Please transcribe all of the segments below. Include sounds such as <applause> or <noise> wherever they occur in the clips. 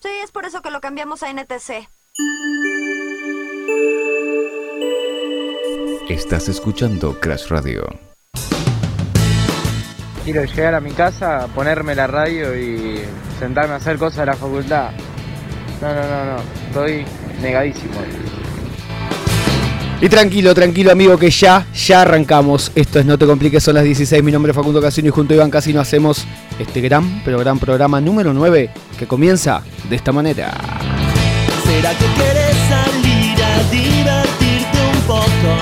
Sí, es por eso que lo cambiamos a NTC. Estás escuchando Crash Radio. Quiero llegar a mi casa, ponerme la radio y sentarme a hacer cosas de la facultad. No, no, no, no. Estoy negadísimo. Y tranquilo, tranquilo amigo que ya, ya arrancamos. Esto es No Te Compliques, son las 16. Mi nombre es Facundo Casino y junto a Iván Casino hacemos este gran, pero gran programa número 9 que comienza de esta manera. ¿Será que quieres salir a divertirte un poco?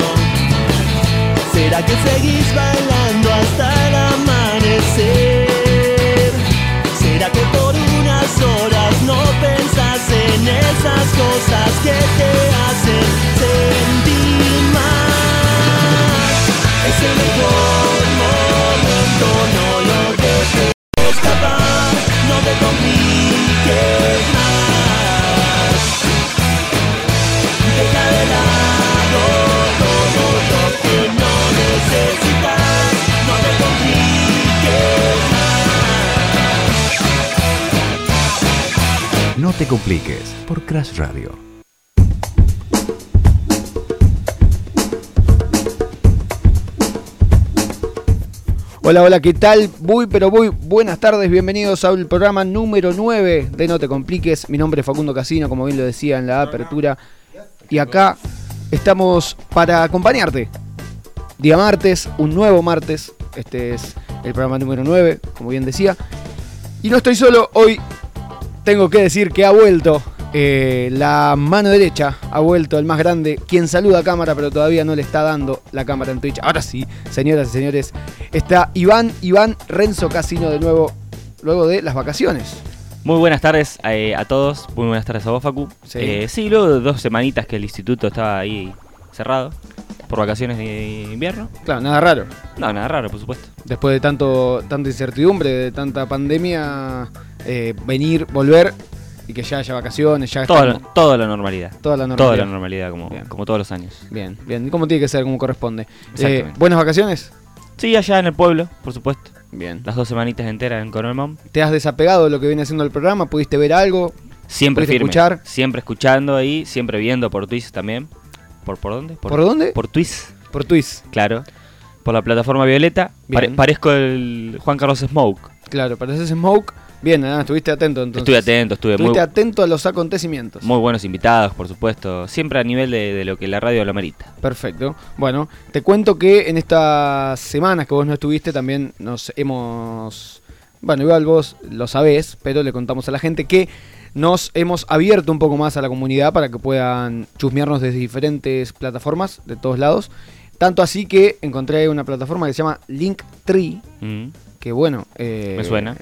¿Será que seguís bailando hasta el amanecer? ¿Será que por unas horas no pensás en esas cosas que te hacen te compliques por Crash Radio. Hola, hola, ¿qué tal? Muy, pero muy buenas tardes, bienvenidos al programa número 9 de No Te Compliques. Mi nombre es Facundo Casino, como bien lo decía en la apertura. Y acá estamos para acompañarte. Día martes, un nuevo martes. Este es el programa número 9, como bien decía. Y no estoy solo, hoy tengo que decir que ha vuelto eh, la mano derecha, ha vuelto el más grande, quien saluda a cámara pero todavía no le está dando la cámara en Twitch. Ahora sí, señoras y señores, está Iván, Iván Renzo Casino de nuevo, luego de las vacaciones. Muy buenas tardes eh, a todos, muy buenas tardes a vos, Facu. Sí. Eh, sí, luego de dos semanitas que el instituto estaba ahí cerrado por vacaciones de invierno. Claro, nada raro. No, nada raro, por supuesto. Después de tanto, tanta incertidumbre, de tanta pandemia, eh, venir, volver y que ya haya vacaciones, ya estamos- lo- toda la normalidad. toda la Toda normalidad. la normalidad, como, Bien. como todos los años. Bien, bien. ¿Cómo tiene que ser? Como corresponde. Eh, ¿Buenas vacaciones? Sí, allá en el pueblo, por supuesto. Bien. Las dos semanitas enteras en Coronel ¿Te has desapegado de lo que viene haciendo el programa? ¿Pudiste ver algo? Siempre ¿Pudiste firme. escuchar? Siempre escuchando ahí, siempre viendo por Twitch también. ¿Por, por dónde? ¿Por dónde? Por Twitch, Por Twitch. claro. Por la plataforma Violeta. Pare- parezco el Juan Carlos Smoke. Claro, pareces Smoke. Bien, nada, estuviste atento entonces. Estuve atento, estuve muy, Estuviste atento a los acontecimientos. Muy buenos invitados, por supuesto. Siempre a nivel de, de lo que la radio lo merita. Perfecto. Bueno, te cuento que en estas semanas que vos no estuviste también nos hemos... Bueno, igual vos lo sabés, pero le contamos a la gente que nos hemos abierto un poco más a la comunidad para que puedan chusmearnos desde diferentes plataformas de todos lados. Tanto así que encontré una plataforma que se llama Linktree, Mm. que bueno... eh, Me suena.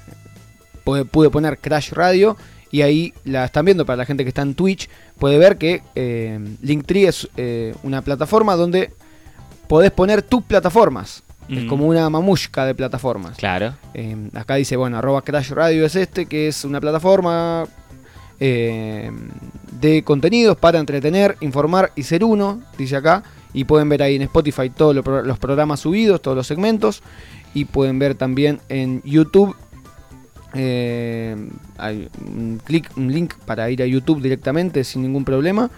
pude, pude poner Crash Radio y ahí la están viendo para la gente que está en Twitch. Puede ver que eh, Linktree es eh, una plataforma donde podés poner tus plataformas. Es Mm. como una mamushka de plataformas. Claro. Eh, acá dice, bueno, arroba Crash Radio es este, que es una plataforma eh, de contenidos para entretener, informar y ser uno, dice acá. Y pueden ver ahí en Spotify todos los programas subidos, todos los segmentos. Y pueden ver también en YouTube. eh, hay un, clic, un link para ir a YouTube directamente sin ningún problema.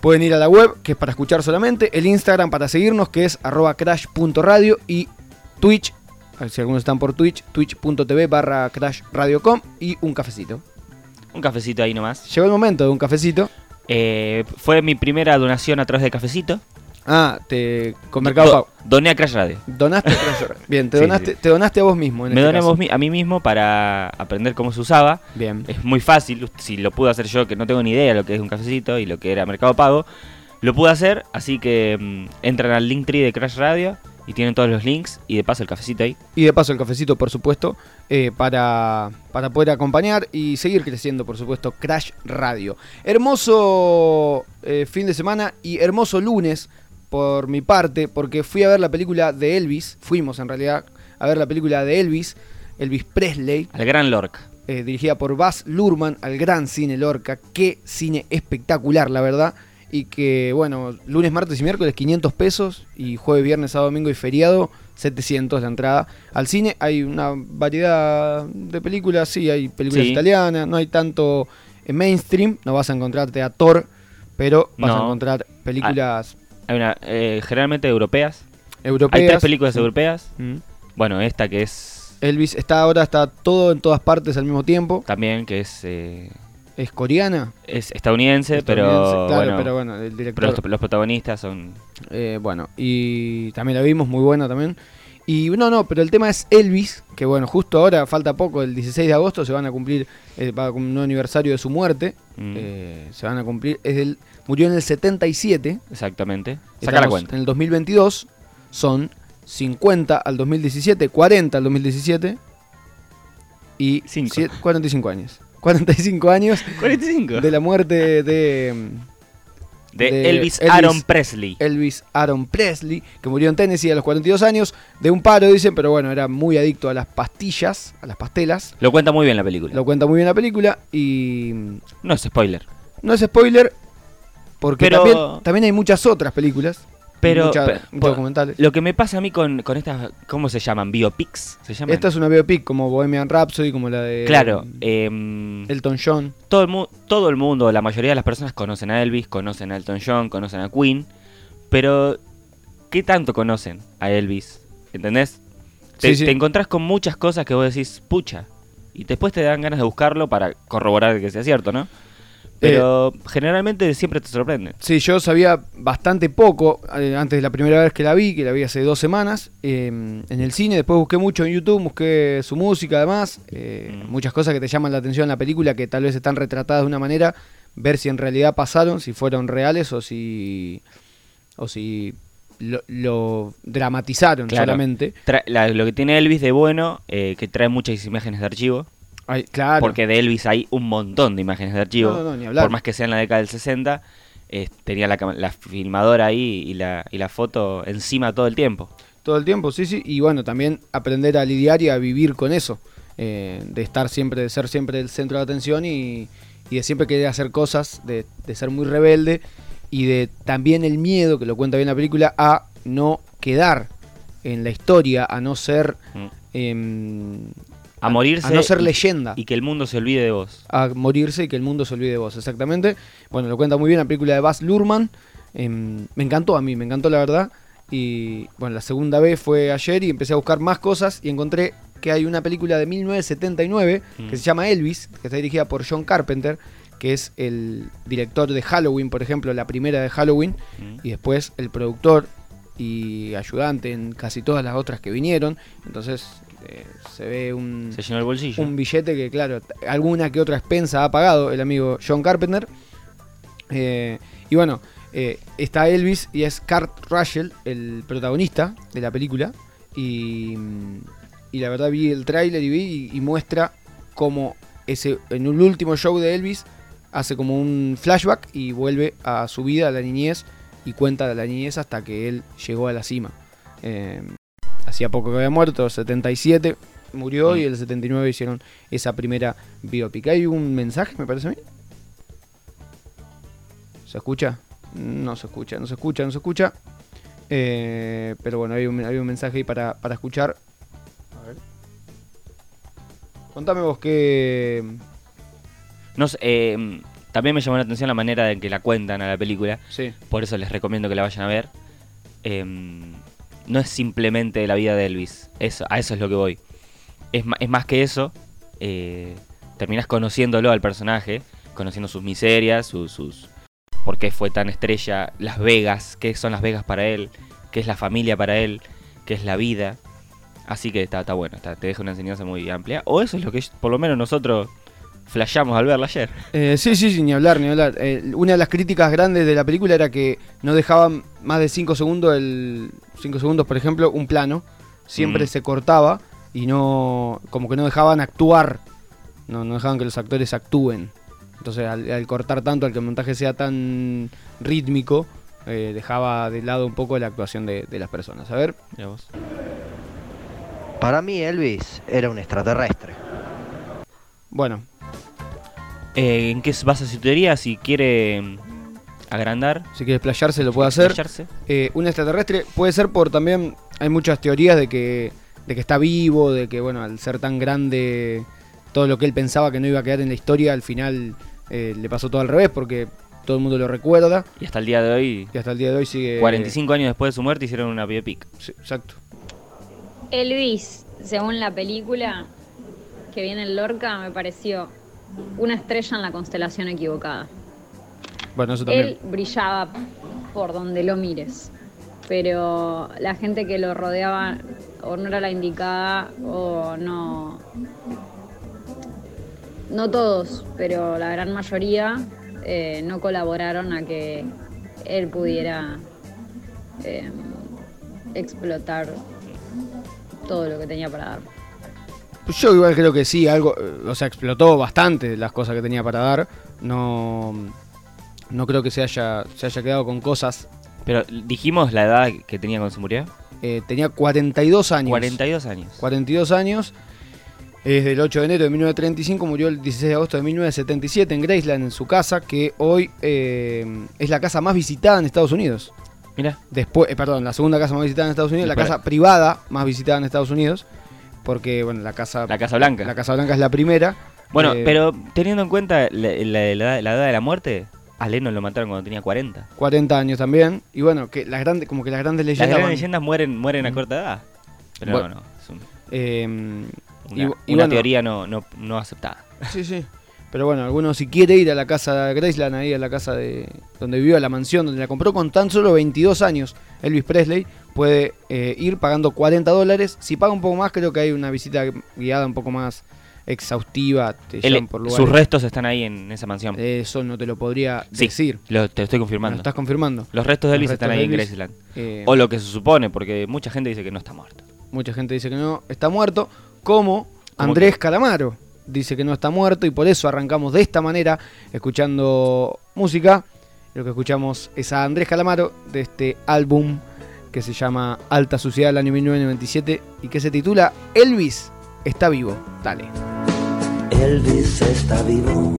Pueden ir a la web, que es para escuchar solamente. El Instagram para seguirnos, que es arroba crash.radio. Y Twitch, si algunos están por Twitch, twitch.tv barra crashradiocom. Y un cafecito. Un cafecito ahí nomás. Llegó el momento de un cafecito. Eh, fue mi primera donación a través de cafecito. Ah, te con Mercado Do- Pago. Doné a Crash Radio. Donaste a Crash Radio. Bien, te <laughs> donaste, sí. te donaste a vos mismo. En Me este doné a caso. mí mismo para aprender cómo se usaba. Bien. Es muy fácil. Si lo pude hacer yo, que no tengo ni idea de lo que es un cafecito y lo que era Mercado Pago, lo pude hacer. Así que mm, entran al Linktree de Crash Radio y tienen todos los links. Y de paso el cafecito ahí. Y de paso el cafecito, por supuesto, eh, para, para poder acompañar y seguir creciendo, por supuesto, Crash Radio. Hermoso eh, fin de semana y hermoso lunes por mi parte, porque fui a ver la película de Elvis, fuimos en realidad a ver la película de Elvis, Elvis Presley, Al gran Lorca. eh, dirigida por Baz Luhrmann, al gran cine Lorca. Qué cine espectacular, la verdad. Y que, bueno, lunes, martes y miércoles 500 pesos y jueves, viernes, sábado, domingo y feriado 700 la entrada. Al cine hay una variedad de películas, sí, hay películas Sí. italianas, no hay tanto en mainstream, no vas a encontrarte a Thor, pero vas a encontrar películas Hay una, eh, generalmente europeas. europeas. Hay tres películas europeas. Mm. Bueno, esta que es Elvis está ahora, está todo en todas partes al mismo tiempo. también, que es, eh, Es coreana. es estadounidense, pero estadounidense, claro, bueno, pero bueno, el director. pero los, protagonistas son... Eh, bueno, y también la vimos, muy buena también. Y no, no, pero el tema es Elvis, que bueno, justo ahora, falta poco, el 16 de agosto se van a cumplir, eh, va un nuevo aniversario de su muerte. Mm. Eh, se van a cumplir, es del, murió en el 77. Exactamente. Saca la cuenta. En el 2022 son 50 al 2017, 40 al 2017 y Cinco. siete- 45 años. 45 años 45. de la muerte de De, de Elvis, Elvis- Aaron Presley. Elvis Aaron Presley, que murió en Tennessee a los 42 años, de un paro, dicen, pero bueno, era muy adicto a las pastillas, a las pastelas. Lo cuenta muy bien la película. Lo cuenta muy bien la película y No es spoiler. no es spoiler, porque Pero- también, también hay muchas otras películas, Pero mucha- pe- muchos po- documentales. lo que me pasa a mí con, con estas, ¿cómo se llaman? ¿Biopics? ¿Se llaman? Esta es una biopic como Bohemian Rhapsody, como la de Claro, em, Elton John. todo, el mu- todo el mundo, la mayoría de las personas conocen a Elvis, conocen a Elton John, conocen a Queen, pero ¿qué tanto conocen a Elvis? ¿Entendés? Te, Sí, sí. te encontrás con muchas cosas que vos decís, pucha, y después te dan ganas de buscarlo para corroborar que sea cierto, ¿no? Pero generalmente siempre te sorprende. Sí, yo sabía bastante poco eh, antes de la primera vez que la vi, que la vi hace dos semanas, eh, en el cine. Después busqué mucho en YouTube, busqué su música además, eh, Mm. muchas cosas que te llaman la atención en la película que tal vez están retratadas de una manera, ver si en realidad pasaron, si fueron reales o si, o si lo, lo dramatizaron Claro. solamente. Tra- la- lo que tiene Elvis de bueno, eh, que trae muchas imágenes de archivo, Ay, claro. porque de Elvis hay un montón de imágenes de archivo, No, no, ni hablar. por más que sea en la década del 60, eh, tenía la, filmadora ahí y la, y la foto encima todo el tiempo. Todo el tiempo, sí, sí. Y bueno, también aprender a lidiar y a vivir con eso. eh, de estar siempre, de ser siempre el centro de atención y, y de siempre querer hacer cosas, de, de ser muy rebelde y de también el miedo, que lo cuenta bien la película, a no quedar en la historia, a no ser... Mm. em, A morirse A no ser y- leyenda. Y que el mundo se olvide de vos. a morirse y que el mundo se olvide de vos, exactamente. Bueno, lo cuenta muy bien la película de Baz Luhrmann. Em, me encantó a mí, me encantó la verdad. Y bueno, la segunda vez fue ayer y empecé a buscar más cosas y encontré que hay una película de 1979 Mm. que se llama Elvis, que está dirigida por John Carpenter, que es el director de Halloween, por ejemplo, la primera de Halloween, Mm. y después el productor y ayudante en casi todas las otras que vinieron. Entonces eh, se ve un, Se llenó el bolsillo. un billete que, claro, alguna que otra expensa ha pagado el amigo John Carpenter. Eh, y bueno, eh, está Elvis y es Kurt Russell, el protagonista de la película. Y, mm, y la verdad vi el tráiler y vi y, y muestra como ese, en un último show de Elvis hace como un flashback y vuelve a su vida, a la niñez, y cuenta de la niñez hasta que él llegó a la cima. Eh, hacía poco que había muerto, 77 murió Mm. y el 79 hicieron esa primera biopic. ¿Hay un mensaje, me parece a mí? ¿Se escucha? No se escucha, no se escucha, no se escucha. Eh, pero bueno, hay un, hay un mensaje ahí para, para escuchar. A ver. Contame vos qué... No sé, eh, también me llamó la atención la manera en que la cuentan a la película. Sí. Por eso les recomiendo que la vayan a ver. Em, no es simplemente la vida de Elvis. Eso, a eso es lo que voy. Es, es más que eso. Eh, terminás conociéndolo al personaje. Conociendo sus miserias, sus, sus... ¿Por qué fue tan estrella? Las Vegas. ¿Qué son las Vegas para él? ¿Qué es la familia para él? ¿Qué es la vida? Así que está, está bueno. te deja una enseñanza muy amplia. O eso es lo que por lo menos nosotros flashamos al verla ayer. Eh, sí, sí, sí, ni hablar, ni hablar. Eh, una de las críticas grandes de la película era que no dejaban más de 5 segundos, el 5 segundos, por ejemplo, un plano. Siempre Mm. se cortaba y no. como que no dejaban actuar. No, no dejaban que los actores actúen. Entonces, al, al cortar tanto, al que el montaje sea tan rítmico, eh, dejaba de lado un poco la actuación de, de las personas. A ver. Vos. Para mí Elvis era un extraterrestre. Bueno, Eh, ¿En qué se basa su teoría? Si quiere mm, agrandar, si quiere explayarse, lo puede hacer. Eh, un extraterrestre puede ser por también hay muchas teorías de que, de que está vivo, de que, bueno, al ser tan grande, todo lo que él pensaba que no iba a quedar en la historia, al final eh, le pasó todo al revés, porque todo el mundo lo recuerda. Y hasta el día de hoy, Y hasta el día de hoy sigue... 45 años después de su muerte, hicieron una biopic. Sí, exacto. Elvis, según la película que viene en Lorca, me pareció una estrella en la constelación equivocada. Bueno, eso también. Él brillaba por donde lo mires, pero la gente que lo rodeaba o no era la indicada o no... No todos, pero la gran mayoría eh, no colaboraron a que él pudiera eh, explotar todo lo que tenía para dar. Yo igual creo que sí, algo, o sea, explotó bastante las cosas que tenía para dar. No, no creo que se haya, se haya quedado con cosas. Pero dijimos la edad que tenía cuando se murió. Eh, tenía 42 años. 42 años. 42 años. Es del 8 de enero de 1935, murió el 16 de agosto de 1977 en Graceland, en su casa, que hoy eh, es la casa más visitada en Estados Unidos. Mira, Después, eh, perdón, la segunda casa más visitada en Estados Unidos, la casa privada más visitada en Estados Unidos, porque bueno, la casa la Casa Blanca. la Casa Blanca es la primera. Bueno, Eh, pero teniendo en cuenta la, la- la- la edad de la muerte, a Lennon lo mataron cuando tenía 40. 40 años también. Y bueno, que las grandes, como que las grandes Las leyendas. grandes van- leyendas mueren, mueren a corta edad. Pero Bueno. no, no, es un- eh, una, y- y una bueno, teoría no, no, no aceptada. Sí, sí. Pero bueno, alguno si quiere ir a la casa de Graceland, ahí a la casa de donde vivió, a la mansión donde la compró con tan solo 22 años, Elvis Presley, puede eh, ir pagando 40 dólares. Si paga un poco más, creo que hay una visita guiada un poco más exhaustiva. Te Él- llevan por lugares. sus restos están ahí en esa mansión. Eso no te lo podría Sí, decir. lo- te lo estoy ¿Me lo confirmando. estás confirmando? Los restos de Elvis restos están de ahí en. Graceland. Eh, O lo que se supone, porque mucha gente dice que no está muerto. Mucha gente dice que no está muerto, como ¿Cómo Andrés Calamaro dice que no está muerto y por eso arrancamos de esta manera escuchando música. Lo que escuchamos es a Andrés Calamaro de este álbum que se llama Alta Suciedad del año 1997 y que se titula Elvis está vivo. Dale. Elvis está vivo.